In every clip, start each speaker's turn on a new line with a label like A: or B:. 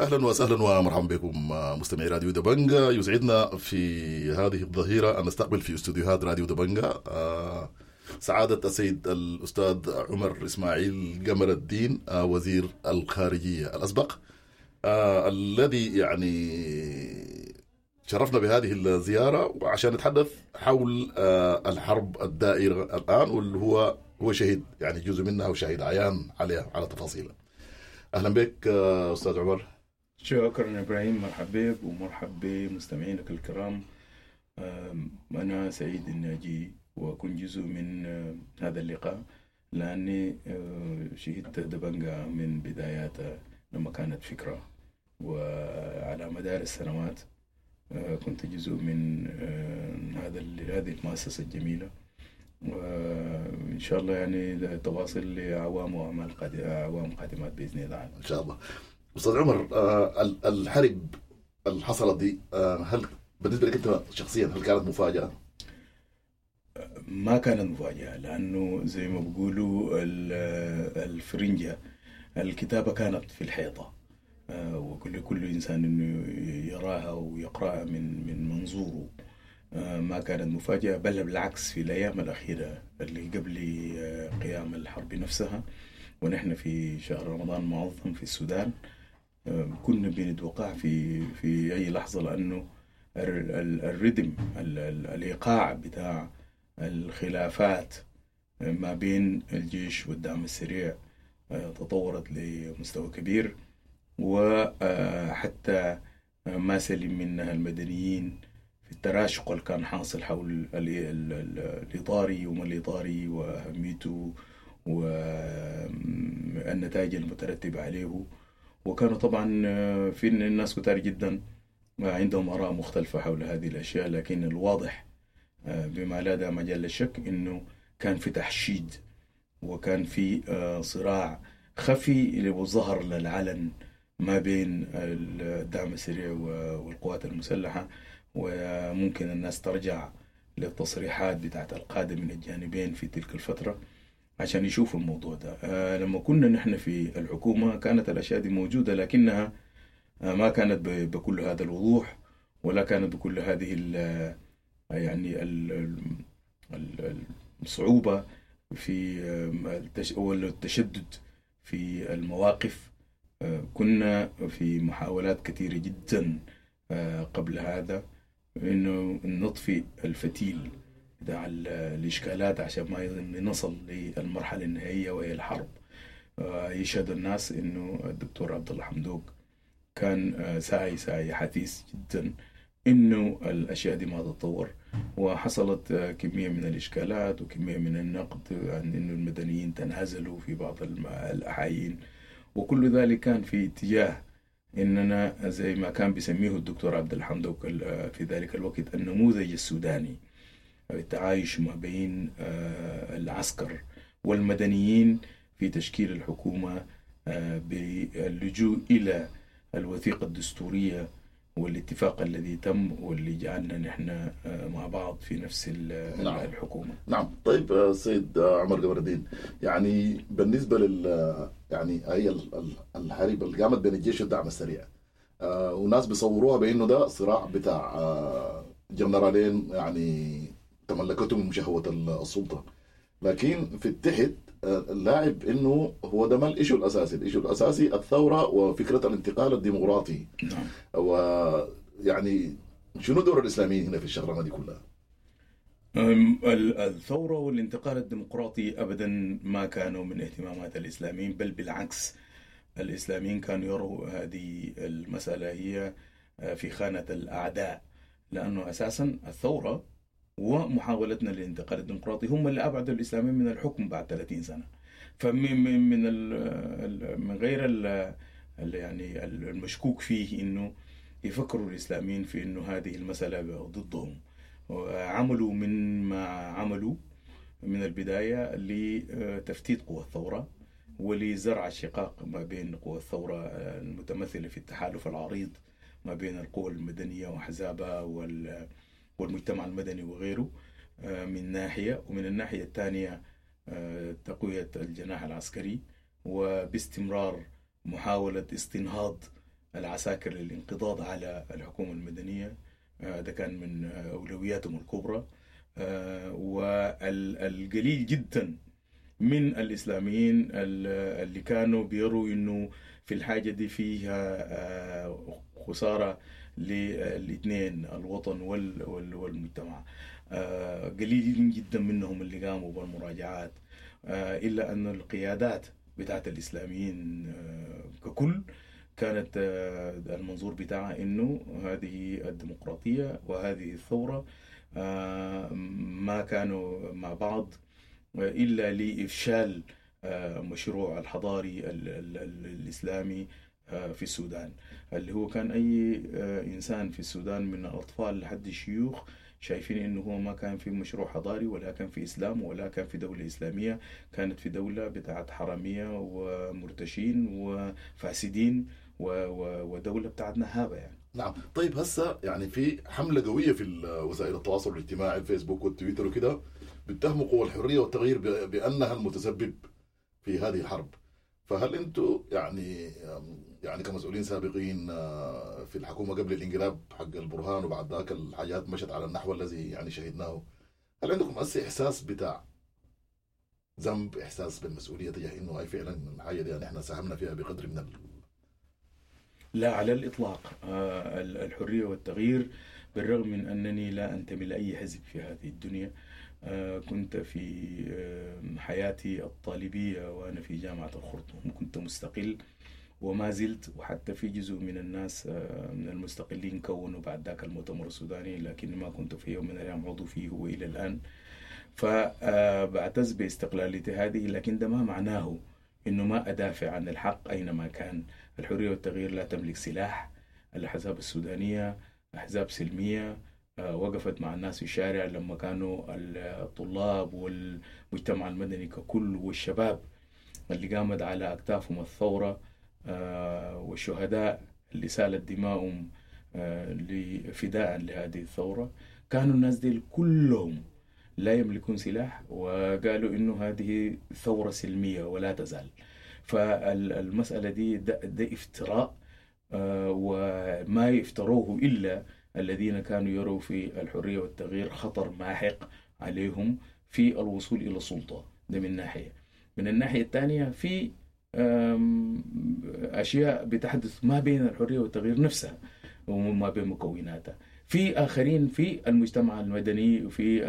A: أهلا وسهلا ومرحبا بكم مستمعي راديو دبنجا يسعدنا في هذه الظهيرة أن نستقبل في استوديوهات راديو دبنجا آه، سعادة السيد الأستاذ عمر إسماعيل قمر الدين آه، وزير الخارجية الأسبق. آه، الذي يعني شرفنا بهذه الزيارة وعشان نتحدث حول الحرب الدائرة الآن واللي هو هو شهيد يعني جزء منها وشهيد عيان عليها على تفاصيلها أهلا بك أستاذ عمر.
B: شكرا إبراهيم؟ مرحبا بك ومرحب بمستمعينك الكرام. أنا سعيد إني أجي وأكون جزء من هذا اللقاء لأني شهدت دبنجا من بداياتها لما كانت فكرة. وعلى مدار السنوات كنت جزء من هذا هذه المؤسسة الجميلة. وإن شاء الله يعني تواصل لاعوام وأعمال أعوام قادمات بإذن الله.
A: إن شاء الله. أستاذ عمر آه، الحرب اللي حصلت دي آه، هل بالنسبة لك أنت شخصيا هل كانت مفاجأة؟
B: ما كانت مفاجأة لأنه زي ما بيقولوا الفرنجة الكتابة كانت في الحيطة آه، وكل كل إنسان إنه يراها ويقرأها من من منظوره ما كانت مفاجأة بل بالعكس في الأيام الأخيرة اللي قبل قيام الحرب نفسها ونحن في شهر رمضان المعظم في السودان كنا بنتوقع في في أي لحظة لأنه الريتم الإيقاع بتاع الخلافات ما بين الجيش والدعم السريع تطورت لمستوى كبير. وحتى ما سلم منها المدنيين في التراشق اللي كان حاصل حول الإطاري وما الإطاري وأهميته والنتائج المترتبة عليه. وكانوا طبعا آه، في الناس كتار جدا عندهم آراء مختلفة حول هذه الأشياء لكن الواضح آه، بما لا دام مجال للشك أنه كان في تحشيد وكان في آه، صراع خفي وظهر للعلن ما بين الدعم السريع والقوات المسلحة. وممكن الناس ترجع للتصريحات بتاعت القادة من الجانبين في تلك الفترة. عشان يشوفوا الموضوع ده. آه لما كنا نحن في الحكومة كانت الأشياء دي موجودة لكنها آه ما كانت بكل هذا الوضوح ولا كانت بكل هذه ال يعني ال الصعوبة في آه، التشدد في المواقف. آه، كنا في محاولات كثيرة جدا آه، قبل هذا إنه نطفي الفتيل. بتاع الإشكالات عشان ما نصل للمرحلة النهائية وهي الحرب. آه، يشهد الناس إنه الدكتور عبد الله حمدوك كان آه، سعي سعي حثيث جدا إنه الأشياء دي ما تتطور. وحصلت آه، كمية من الإشكالات وكمية من النقد عن إنه المدنيين تنهزلوا في بعض الأحايين. وكل ذلك كان في اتجاه إننا زي ما كان بيسميه الدكتور عبد الحمدوك في ذلك الوقت النموذج السوداني. التعايش ما بين آه، العسكر والمدنيين في تشكيل الحكومة آه، باللجوء إلى الوثيقة الدستورية والاتفاق الذي تم واللي جعلنا نحن آه، مع بعض في نفس نعم. الحكومة.
A: نعم، طيب سيد عمر الدين يعني بالنسبة لل يعني هي الحرب اللي قامت بين الجيش والدعم السريع وناس بيصوروها بأنه ده صراع بتاع جنرالين يعني تملكتهم شهوة السلطة لكن في التحت آه، اللاعب إنه هو ده ما ال issue الأساسي، ال issue الأساسي الثورة وفكرة الانتقال الديمقراطي. نعم. ويعني شنو دور الاسلاميين هنا في الشغلانة دي كلها؟
B: الثورة والانتقال الديمقراطي ابدا ما كانوا من اهتمامات الإسلاميين بل بالعكس الإسلاميين كانوا يروا هذه المسألة هي آه، في خانة الأعداء لأنه أساسا الثورة ومحاولتنا للانتقال الديمقراطي. هم اللي أبعدوا الاسلاميين من الحكم بعد 30 سنة. فمن من من, من غير ال يعني المشكوك فيه إنه يفكروا الإسلاميين في أنه هذه المسألة ضدهم. عملوا من ما عملوا من البداية لتفتيت قوى الثورة ولزرع الشقاق ما بين قوى الثورة المتمثلة في التحالف العريض ما بين القوى المدنية وأحزابها والمجتمع المدني وغيره من ناحية ومن الناحية الثانية تقوية الجناح العسكري وباستمرار محاولة استنهاض العساكر للانقضاض على الحكومة المدنية. ده كان من أولوياتهم الكبرى. والقليل جدا من الإسلاميين اللي كانوا بيروا إنه في الحاجة دي فيها خسارة للاثنين الوطن والمجتمع. قليل جدا منهم اللي قاموا بالمراجعات. إلا أن القيادات بتاعت الإسلاميين ككل كانت المنظور بتاعها إنه هذه الديمقراطية وهذه الثورة ما كانوا مع بعض إلا لإفشال مشروع الحضاري الإسلامي في السودان. اللي هو كان أي إنسان في السودان من الأطفال لحد الشيوخ شايفين إنه هو ما كان في مشروع حضاري ولا كان في إسلام ولا كان في دولة إسلامية. كانت في دولة بتاعت حرامية ومرتشين وفاسدين ودولة بتاعت نهابة يعني.
A: نعم. طيب هسه يعني في حملة قوية في وسائل التواصل الاجتماعي الفيسبوك والتويتر وكده بيتهموا قوى الحرية والتغيير بأنها المتسبب في هذه الحرب. فهل أنتم يعني يعني كمسؤولين سابقين في الحكومة قبل الانقلاب حق البرهان وبعد ذاك الحاجات مشت على النحو الذي يعني شهدناه. هل عندكم إحساس بتاع ذنب إحساس بالمسؤولية تجاه إنه هاي فعلا الحاجة دي يعني إحنا ساهمنا فيها بقدر من ال...
B: لا على الإطلاق الحرية والتغيير بالرغم من أنني لا أنتمي لأي حزب في هذه الدنيا. كنت في حياتي الطالبية وأنا في جامعة الخرطوم. كنت مستقل. وما زلت وحتى في جزء من الناس من المستقلين كونوا بعد ذاك المؤتمر السوداني لكن ما كنت في يوم من الأيام عضو فيه والى الآن. فبعتز باستقلاليتي هذه لكن ده ما معناه إنه ما أدافع عن الحق أينما كان. الحرية والتغيير لا تملك سلاح. الأحزاب السودانية أحزاب سلمية وقفت مع الناس في الشارع لما كانوا الطلاب والمجتمع المدني ككل والشباب اللي قامت على أكتافهم الثورة. والشهداء اللي سالت دماؤهم فداء لهذه الثورة. كانوا الناس دي كلهم لا يملكون سلاح وقالوا إنه هذه ثورة سلمية ولا تزال. فالمسألة دي ده, ده افتراء وما يفتروه إلا الذين كانوا يروا في الحرية والتغيير خطر ماحق عليهم في الوصول إلى السلطة. ده من ناحية. من الناحية الثانية في أشياء بتحدث ما بين الحرية والتغيير نفسها وما بين مكوناتها. في آخرين في المجتمع المدني وفي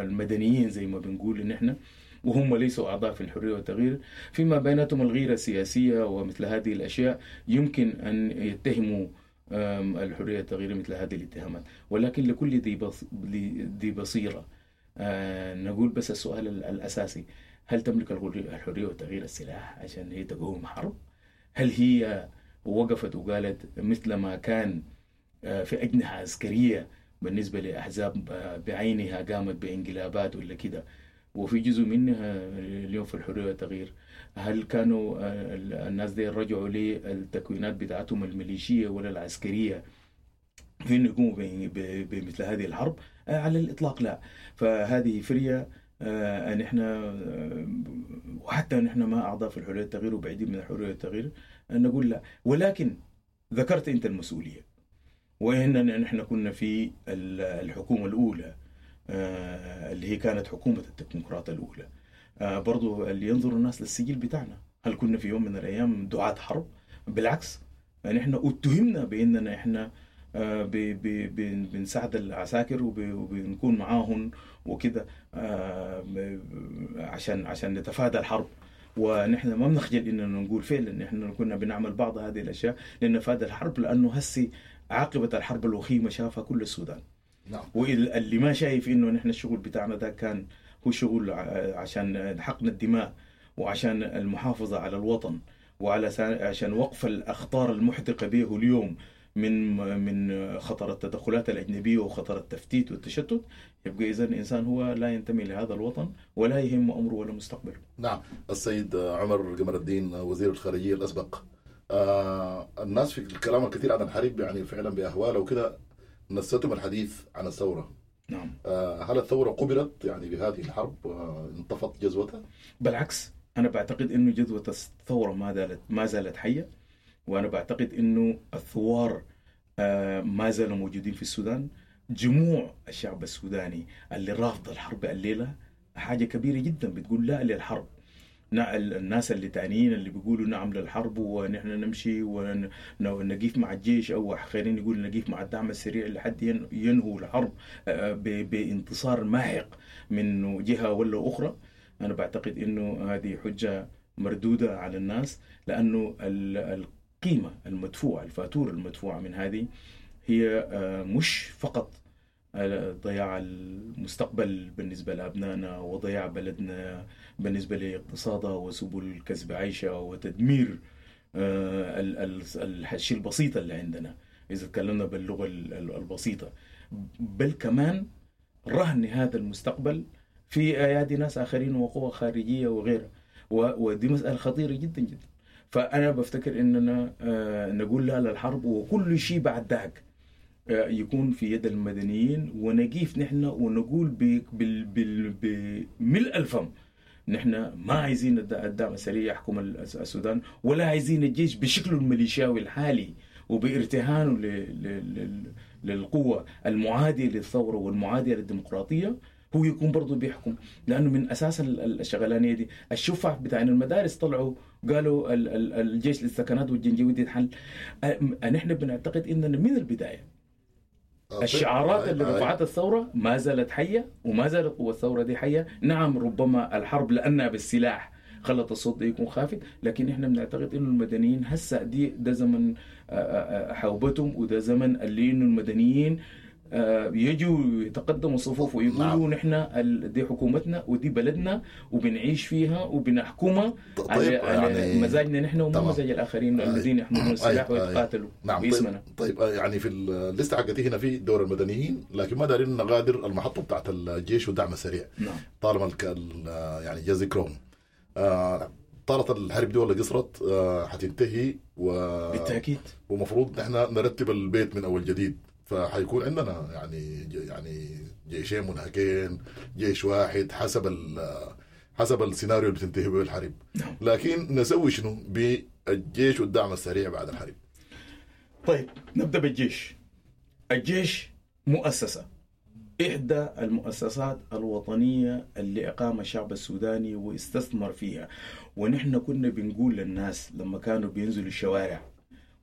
B: المدنيين زي ما بنقول إن إحنا وهم ليسوا أعضاء في الحرية والتغيير. فيما بيناتهم الغيرة السياسية ومثل هذه الأشياء يمكن أن يتهموا الحرية والتغيير مثل هذه الاتهامات. ولكن لكل ذي ذي بصيرة نقول بس السؤال الأساسي. هل تملك الحريه والتغيير السلاح عشان هي تقوم حرب؟ هل هي وقفت وقالت مثل ما كان في أجنحة عسكرية بالنسبة لأحزاب بعينها قامت بانقلابات ولا كده وفي جزء منها اليوم في الحرية والتغيير. هل كانوا الناس دي رجعوا للتكوينات بتاعتهم الميليشية ولا العسكرية في يقوموا بمثل هذه الحرب؟ على الإطلاق لا. فهذه فرية أن إحنا وحتى ان إحنا ما أعضاء في الحرية والتغيير وبعيدين من الحرية والتغيير نقول لا. ولكن ذكرت أنت المسؤولية وان نحن كنا في الحكومة الأولى اللي هي كانت حكومة التكنوقراط الأولى. برضو اللي ينظر الناس للسجل بتاعنا. هل كنا في يوم من الأيام دعاة حرب؟ بالعكس إحنا اتهمنا بأننا إحنا بنساعد العساكر وبنكون معاهم وكده عشان عشان نتفادى الحرب. ونحن ما بنخجل إننا نقول فعلا ان إحنا كنا بنعمل بعض هذه الأشياء لنتفادى الحرب لأنه هسي عاقبة الحرب الوخيمة شافها كل السودان.
A: نعم.
B: واللي ما شايف إنه نحن الشغل بتاعنا ده كان هو شغل عشان حقن الدماء وعشان المحافظة على الوطن وعلى عشان وقف الأخطار المحدقه به اليوم. من من خطر التدخلات الأجنبية وخطر التفتيت والتشتت يبقى اذا الانسان هو لا ينتمي لهذا الوطن ولا يهم أمره ولا مستقبله.
A: نعم السيد عمر قمر الدين وزير الخارجية الأسبق آه الناس في الكلام الكثير عن الحرب يعني فعلا بأهواله وكذا نستم الحديث عن الثورة
B: نعم
A: آه هل الثورة قبلت يعني بهذه الحرب آه انطفت جزوتها؟
B: بالعكس أنا بعتقد إنه جذوة الثورة ما زالت ما زالت حية وأنا بعتقد إنه الثوار آه، ما زالوا موجودين في السودان. جموع الشعب السوداني اللي رافض الحرب الليلة حاجة كبيرة جدا بتقول لا للحرب. نا- الناس اللي تانيين اللي بيقولوا نعم للحرب ونحن نمشي ونقيف مع الجيش أو خلينا نقول نقيف مع الدعم السريع لحد ين- ينهوا الحرب آه، بانتصار ماحق من جهة ولا أخرى. أنا بعتقد إنه هذه حجة مردودة على الناس لأنه ال- القيمة المدفوعة الفاتورة المدفوعة من هذه هي آه، مش فقط آه، ضياع المستقبل بالنسبة لأبنائنا وضياع بلدنا بالنسبة لاقتصادها وسبل كسب عيشها وتدمير آه، ال- ال- ال- الشيء البسيط اللي عندنا إذا تكلمنا باللغة ال- ال- البسيطة. بل كمان رهن هذا المستقبل في أيادي ناس آخرين وقوى خارجية وغيرها. ودي مسألة خطيرة جدا جدا. فأنا بفتكر اننا آه، نقول لا للحرب وكل شيء بعد ذاك آه، يكون في يد المدنيين ونقيف نحن ونقول بملء الفم. نحن ما عايزين الد- الدعم السريع يحكم الس- السودان ولا عايزين الجيش بشكله الميليشياوي الحالي وبارتهانه للقوة المعادية للثورة والمعادية للديمقراطية. هو يكون برضه بيحكم لأنه من أساس ال- ال- الشغلانية دي. الشفع بتاعين المدارس طلعوا قالوا ال- ال- الجيش للسكنات والجنجويد يتحل نحن بنعتقد إننا من البداية.
A: آه،
B: الشعارات
A: طيب.
B: اللي
A: آه،
B: رفعتها الثورة ما زالت حية وما زالت قوة الثورة دي حية. نعم ربما الحرب لأنها بالسلاح خلت الصوت ده يكون خافت لكن إحنا بنعتقد إنه المدنيين هسه دي ده زمن آه، آه، آه، حوبتهم وده زمن اللي إنه المدنيين آه، يجوا يتقدموا صفوف ويقولوا
A: نعم.
B: نحن دي حكومتنا ودي بلدنا وبنعيش فيها وبنحكمها
A: طيب
B: على, على
A: يعني
B: مزاجنا نحن ومو. مزاج الآخرين
A: آه،
B: الذين يحملون السلاح
A: آه، آه،
B: ويتقاتلوا
A: نعم طيب,
B: باسمنا.
A: طيب آه، يعني في الليستة حقتي هنا في دور المدنيين لكن ما دارين نغادر المحطة بتاعت الجيش والدعم السريع
B: نعم.
A: طالما يعني جا ذكرهم آه، طالت الحرب دي ولا قصرت آه، حتنتهي و...
B: بالتأكيد.
A: ومفروض نحن نرتب البيت من أول جديد. فحيكون عندنا يعني يعني جيشين منهكين جيش واحد حسب ال- حسب السيناريو اللي بتنتهي به الحرب
B: نعم.
A: لكن نسوي شنو؟ بالجيش والدعم السريع بعد الحرب
B: طيب نبدأ بالجيش. الجيش مؤسسة. إحدى المؤسسات الوطنية اللي إقام الشعب السوداني واستثمر فيها. ونحن كنا بنقول للناس لما كانوا بينزلوا الشوارع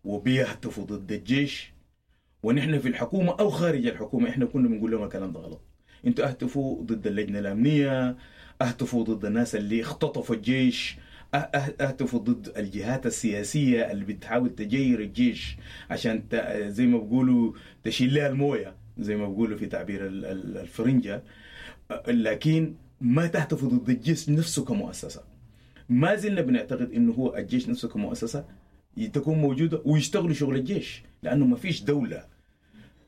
B: وبيهتفوا ضد الجيش ونحن في الحكومة أو خارج الحكومة إحنا كنا بنقول لهم الكلام ده غلط. أنتوا اهتفوا ضد اللجنة الأمنية اهتفوا ضد الناس اللي اختطفوا الجيش أه- أه- اهتفوا ضد الجهات السياسية اللي بتحاول تجير الجيش عشان. زي ما بيقولوا تشيل لها الموية زي ما بيقولوا في تعبير ال- ال- الفرنجة. لكن ما تهتفوا ضد الجيش نفسه كمؤسسة. ما زلنا بنعتقد إنه هو الجيش نفسه كمؤسسة. تكون موجودة ويشتغلوا شغل الجيش لأنه ما فيش دولة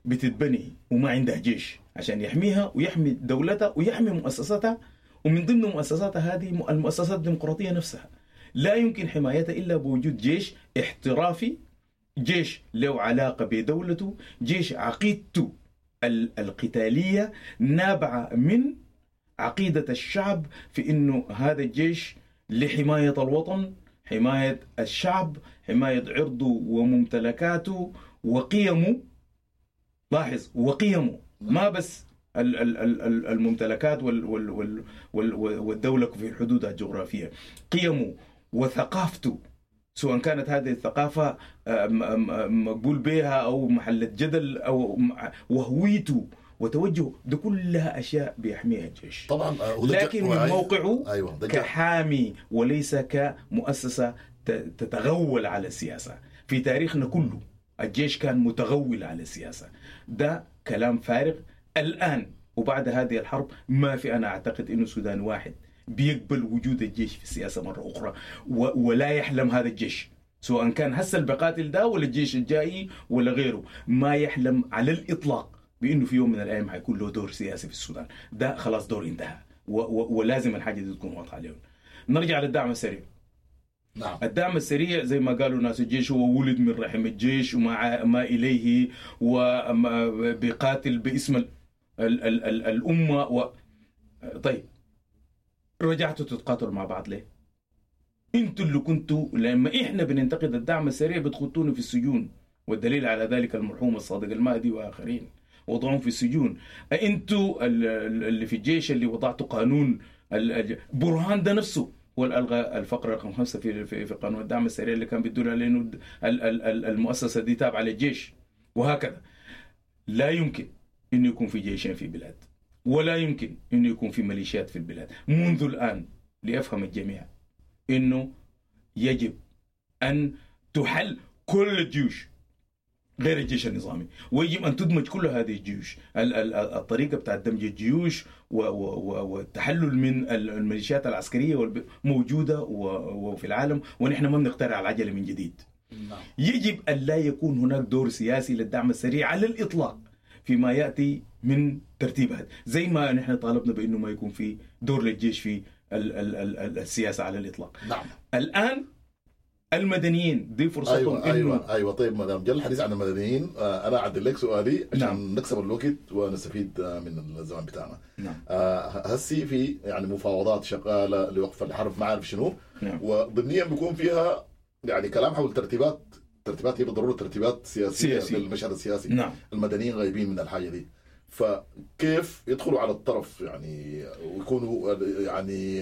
B: بتتبني وما عندها جيش عشان يحميها ويحمي دولتها ويحمي مؤسساتها ومن ضمن مؤسساتها هذه المؤسسات الديمقراطية نفسها. لا يمكن حمايتها إلا بوجود جيش احترافي جيش له علاقة بدولته جيش عقيدته ال- القتالية نابعة من عقيدة الشعب في إنه هذا الجيش لحماية الوطن حماية الشعب حماية عرضه وممتلكاته وقيمه. لاحظ وقيمه ما بس ال- ال- ال- ال- الممتلكات وال- وال- وال- وال- والدولة في حدودها الجغرافية. قيمه وثقافته. سواء كانت هذه الثقافة آه، مقبول بها أو محل جدل أو وهويته. وتوجهه ده كلها أشياء بيحميها الجيش
A: طبعا آه،
B: لكن من موقعه
A: جا-
B: كحامي وليس كمؤسسة ت- تتغول على السياسة. في تاريخنا كله الجيش كان متغول على السياسة. ده كلام فارغ. الآن وبعد هذه الحرب ما في أنا أعتقد أنه السودان واحد بيقبل وجود الجيش في السياسة مرة أخرى و- ولا يحلم هذا الجيش. سواء كان هسه اللي بقاتل ده ولا الجيش الجاي ولا غيره. ما يحلم على الإطلاق. بإنه في يوم من الأيام حيكون له دور سياسي في السودان. ده خلاص دور انتهى. و- و- ولازم الحاجة دي تكون واضحة عليهم نرجع للدعم السريع.
A: نعم.
B: الدعم السريع زي ما قالوا ناس الجيش هو ولد من رحم الجيش وما ما إليه وما بيقاتل باسم ال ال ال ال الأمة. و طيب. رجعتوا تتقاتلوا مع بعض ليه؟ أنتوا اللي كنتوا لما إحنا بننتقد الدعم السريع بتخطونا في السجون. والدليل على ذلك المرحوم الصادق المهدي وآخرين. وضعهم في السجون. أنتوا ال- ال- اللي في الجيش اللي وضعتوا قانون برهان ده نفسه. هو ألغى الفقره رقم خمسة في في, قانون الدعم السريع اللي كان بيدل على إنه ال- ال- ال- المؤسسة دي تابعة للجيش. وهكذا. لا يمكن إنه يكون في جيشين في بلاد ولا يمكن إنه يكون في ميليشيات في البلاد. منذ الآن ليفهم الجميع إنه يجب أن تحل كل الجيوش غير الجيش النظامي. ويجب أن تدمج كل هذه الجيوش. ال- ال- الطريقة بتاعت دمج الجيوش والتحلل من ال- الميليشيات العسكرية موجودة وفي العالم ونحن ما بنخترع العجلة من جديد.
A: نعم.
B: يجب أن لا يكون هناك دور سياسي للدعم السريع على الإطلاق فيما يأتي من ترتيب هذا زي ما نحن طالبنا بأنه ما يكون في دور للجيش في ال- ال- ال- السياسة على الإطلاق.
A: نعم.
B: الآن المدنيين دي فرصتهم
A: أيوه
B: إنه
A: أيوه. أيوه طيب ما دام جا الحديث عن المدنيين. آه، أنا اعدل لك سؤالي عشان
B: نعم.
A: نكسب الوقت ونستفيد آه، من الزمن بتاعنا.
B: نعم.
A: آه، هسي في يعني مفاوضات شغالة لوقف الحرب ما أعرف شنو.
B: نعم.
A: وضمنيا بيكون فيها يعني كلام حول ترتيبات ترتيبات هي بالضرورة ترتيبات سياسية
B: سياسي.
A: للمشهد السياسي.
B: نعم.
A: المدنيين غايبين من الحاجة دي. فكيف يدخلوا على الطرف؟ يعني ويكونوا يعني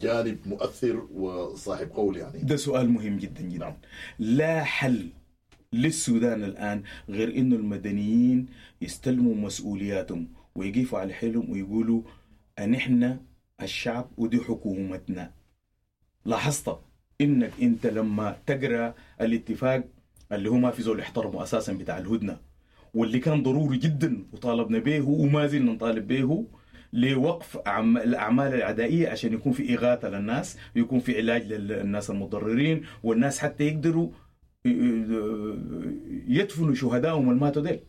A: جانب مؤثر وصاحب قول يعني.
B: ده سؤال مهم جدا جدا.
A: نعم.
B: لا حل للسودان الآن غير إنه المدنيين يستلموا مسؤولياتهم ويقفوا على حيلهم ويقولوا أن إحنا الشعب ودي حكومتنا. لاحظت إنك أنت لما تقرأ الاتفاق اللي هو ما في زول يحترمه أساسا بتاع الهدنة. واللي كان ضروري جدا وطالبنا به وما زلنا نطالب به لوقف الأعمال العدائية عشان يكون في إغاثة للناس ويكون في علاج للناس المضررين والناس حتى يقدروا يدفنوا شهدائهم الماتوا ديل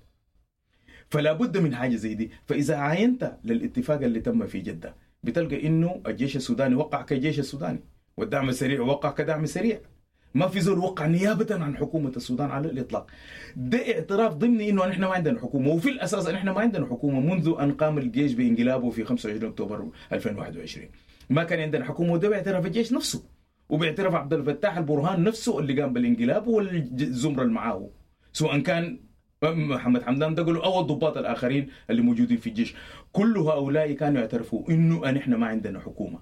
B: فلا بد من حاجة زي دي. فإذا عاينت للاتفاق اللي تم في جدة بتلقى إنه الجيش السوداني وقع كجيش السوداني والدعم السريع وقع كدعم سريع. ما في زول وقع نيابة عن حكومة السودان على الإطلاق. ده اعتراف ضمني إنه نحن ما عندنا حكومة وفي الأساس نحن ما عندنا حكومة منذ أن قام الجيش بإنقلابه في 25 أكتوبر 2021 ما كان عندنا حكومة وده باعتراف الجيش نفسه وباعتراف عبد الفتاح البرهان نفسه اللي قام بالإنقلاب والزمرة اللي معاه. سواء كان محمد حمدان دقلوا أو الضباط الآخرين اللي موجودين في الجيش. كل هؤلاء كانوا يعترفوا إنه ان إحنا ما عندنا حكومة.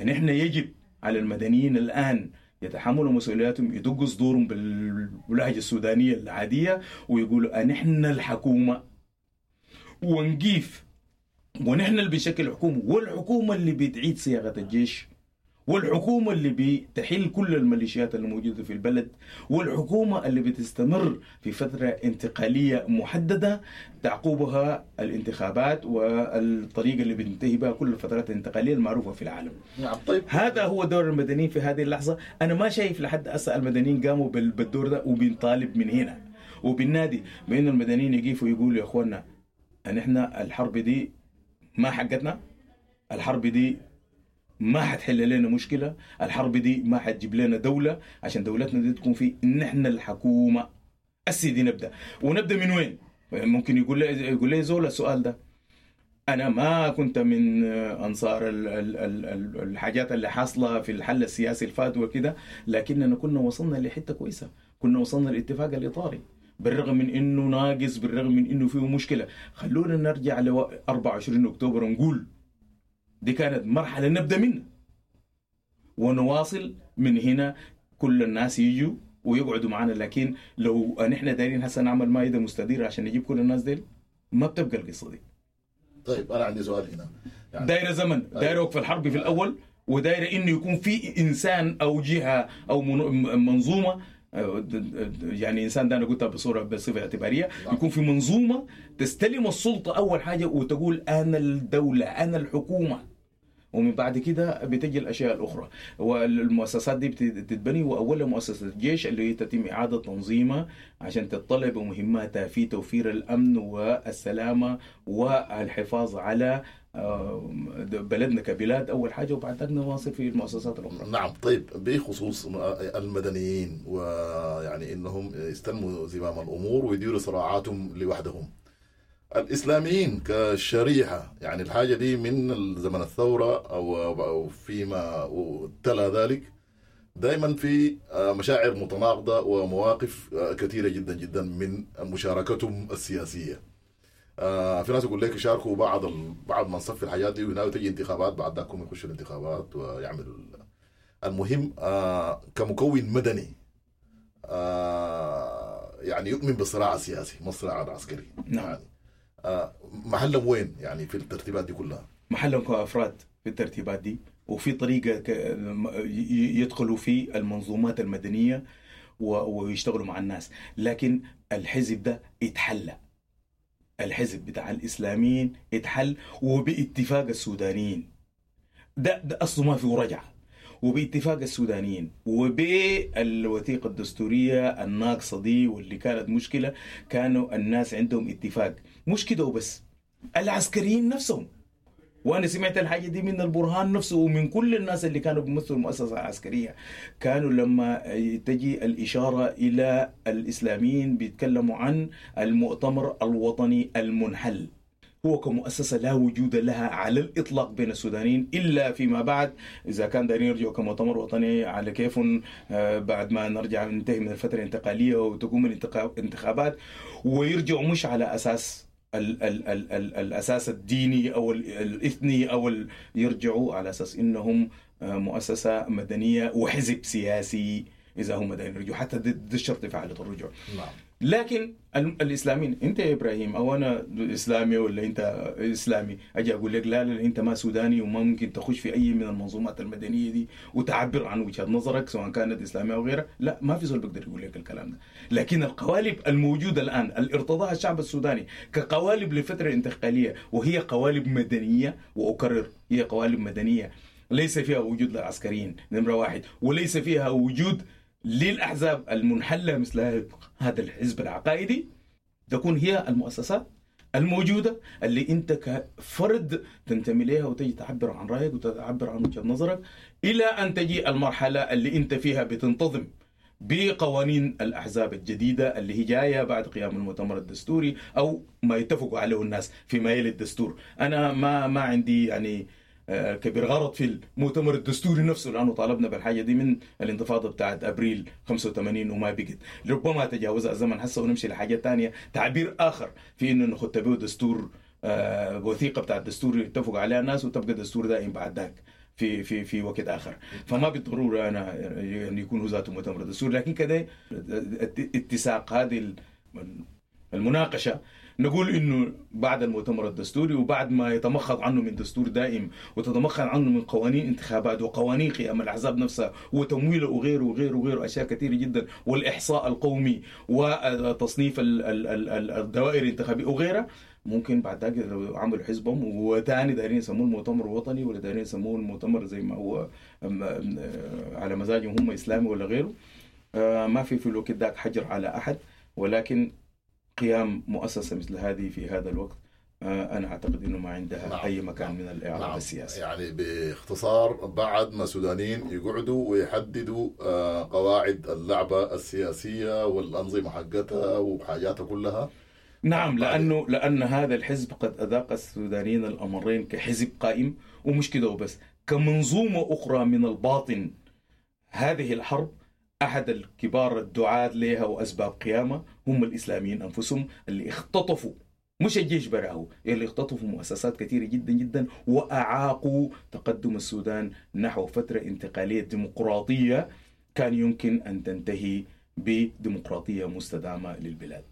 B: ان إحنا يجب على المدنيين الآن يتحملوا مسؤولياتهم يدقوا صدورهم باللهجة السودانية العادية ويقولوا ان إحنا الحكومة ونقيف ونحن اللي بنشكل حكومة والحكومة اللي بتعيد صياغة الجيش. والحكومة اللي بتحل كل الميليشيات اللي موجودة في البلد والحكومة اللي بتستمر في فترة انتقالية محددة تعقوبها الانتخابات والطريقة اللي بتنتهي بها كل الفترات الانتقالية المعروفة في العالم.
A: نعم طيب.
B: هذا هو دور المدنيين في هذه اللحظة. أنا ما شايف لحد هسه المدنيين قاموا بال- بالدور ده وبنطالب من هنا وبالنادي بأن المدنيين يقيفوا يقولوا يا أخوانا أن إحنا الحرب دي ما حقتنا. الحرب دي ما حتحل لنا مشكلة. الحرب دي ما حتجيب لنا دولة عشان دولتنا دي تكون في نحن الحكومة. السيدي نبدأ. ونبدأ من وين؟ ممكن يقول لي يقول لي زول السؤال ده. أنا ما كنت من أنصار ال- ال- ال- ال- الحاجات اللي حاصلة في الحل السياسي الفات وكده لكننا كنا وصلنا لحتة كويسة. كنا وصلنا للاتفاق الإطاري. بالرغم من إنه ناقص بالرغم من إنه فيه مشكلة. خلونا نرجع ل 24 أكتوبر ونقول دي كانت مرحلة نبدأ منها. ونواصل من هنا كل الناس يجوا ويقعدوا معنا. لكن لو نحن دايرين هسه نعمل مائده مستديره عشان نجيب كل الناس دي ما بتبقى القصة دي.
A: طيب أنا عندي سؤال هنا. يعني
B: دايرة زمن دايرة وقف الحرب في الأول ودايرة إنه يكون في إنسان أو جهة أو من- منظومة آه، يعني إنسان ده أنا قلتها بصورة بصفة اعتبارية
A: نعم.
B: يكون في منظومة تستلم السلطة أول حاجة وتقول أنا الدولة أنا الحكومة. ومن بعد كده بتجي الأشياء الأخرى والمؤسسات دي بتتبني واولها مؤسسة الجيش اللي تتم إعادة تنظيمها عشان تطلع بمهماتها في توفير الأمن والسلامة والحفاظ على بلدنا كبلاد أول حاجة وبعد ذلك نواصل في المؤسسات الأخرى.
A: نعم طيب بخصوص المدنيين ويعني إنهم يستلموا زمام الأمور ويديروا صراعاتهم لوحدهم. الإسلاميين كشريحه يعني الحاجة دي من زمن الثورة أو فيما تلا ذلك دائما في مشاعر متناقضة ومواقف كثيرة جدا جدا من مشاركتهم السياسية. في ناس يقول لك يشاركوا بعض. بعض ما نصفي الحاجات دي وهنا تجي انتخابات بعد ذاك يخشوا الانتخابات ويعملوا المهم كمكون مدني يعني يؤمن بالصراع السياسي مو الصراع العسكري
B: نعم.
A: يعني محلهم وين يعني في الترتيبات دي كلها
B: محلهم كأفراد في الترتيبات دي وفي طريقة. يدخلوا في المنظومات المدنية. ويشتغلوا مع الناس لكن الحزب ده يتحلى الحزب بتاع الإسلاميين اتحل وباتفاق السودانيين ده, ده أصله ما فيه رجعة وباتفاق السودانيين وبالوثيقة الدستورية الناقصة دي واللي كانت مشكلة كانوا الناس عندهم اتفاق مش كده وبس. العسكريين نفسهم. وأنا سمعت الحاجة دي من البرهان نفسه ومن كل الناس اللي كانوا بيمثلوا المؤسسة العسكرية. كانوا لما تجي الإشارة إلى الإسلاميين بيتكلموا عن المؤتمر الوطني المنحل. هو كمؤسسة لا وجود لها على الإطلاق بين السودانيين إلا فيما بعد. إذا كان دارين يرجعوا كمؤتمر وطني على كيف بعد ما نرجع ننتهي من الفترة الانتقالية وتقوم الانتخابات. ويرجعوا مش على أساس ال ال ال ال الأساس الديني أو الإثني أو يرجعوا على أساس إنهم مؤسسة مدنية وحزب سياسي إذا هم يرجعوا حتى ضد الشرط في الرجوع.
A: نعم
B: لكن الإسلاميين أنت يا إبراهيم أو أنا إسلامي ولا أنت إسلامي؟ أجي أقول لك لا لا أنت ما سوداني وما ممكن تخش في أي من المنظومات المدنية دي وتعبر عن وجهه نظرك سواء كانت إسلامية أو غيرها. لا ما في زول بيقدر يقول لك الكلام ده. لكن القوالب الموجودة الآن اللي ارتضاها الشعب السوداني كقوالب للفتره الانتقاليه وهي قوالب مدنية وأكرر هي قوالب مدنية ليس فيها وجود للعسكريين نمرة واحد وليس فيها وجود للأحزاب المنحلة مثل هذا الحزب العقائدي تكون هي المؤسسات الموجودة اللي أنت كفرد تنتمي لها وتجي تعبر عن رأيك وتعبر عن وجهة نظرك إلى أن تجي المرحلة اللي أنت فيها بتنتظم بقوانين الأحزاب الجديدة اللي هي جاية بعد قيام المؤتمر الدستوري أو ما يتفقوا عليه الناس فيما يلي الدستور. أنا ما ما عندي يعني كبير غرض في المؤتمر الدستوري نفسه لأنه طالبنا بالحاجة دي من الانتفاضة بتاعت أبريل 85 وما بقت. ربما تجاوز الزمن هسه ونمشي لحاجة ثانية تعبير آخر في إنه نخط به دستور وثيقة بتاعت الدستور يتفق عليها الناس وتبقى دستور دائم بعد ذاك في في في وقت آخر. فما بالضرورة أنا يعني يكون ذاته مؤتمر دستور لكن كده اتساق هذه المناقشة نقول إنه بعد المؤتمر الدستوري وبعد ما يتمخض عنه من دستور دائم وتتمخض عنه من قوانين انتخابات وقوانين قيام الأحزاب نفسها وتمويله وغيره وغيره وغيره أشياء كثيرة جدا والإحصاء القومي وتصنيف الدوائر الانتخابية وغيرها ممكن بعد ذلك لو عملوا حزبهم وثاني دايرين يسموه المؤتمر الوطني ولا دايرين يسموه المؤتمر زي ما هو على مزاجهم هم إسلامي ولا غيره ما في في الوقت ذاك حجر على أحد ولكن قيام مؤسسة مثل هذه في هذا الوقت أنا أعتقد إنه ما عندها
A: نعم.
B: أي مكان من الإعراب
A: نعم.
B: السياسي
A: يعني باختصار بعد ما السودانيين يقعدوا ويحددوا آه، قواعد اللعبة السياسية والأنظمة حقتها وحاجاتها كلها
B: نعم لأنه لأن هذا الحزب قد أذاق السودانيين الأمرين كحزب قائم ومش كده وبس كمنظومة أخرى من الباطن هذه الحرب أحد الكبار الدعاة لها وأسباب قيامها هم الإسلاميين أنفسهم اللي اختطفوا مش الجيش برأه اللي اختطفوا مؤسسات كثيرة جدا جدا وأعاقوا تقدم السودان نحو فترة انتقالية ديمقراطية كان يمكن أن تنتهي بديمقراطية مستدامة للبلاد.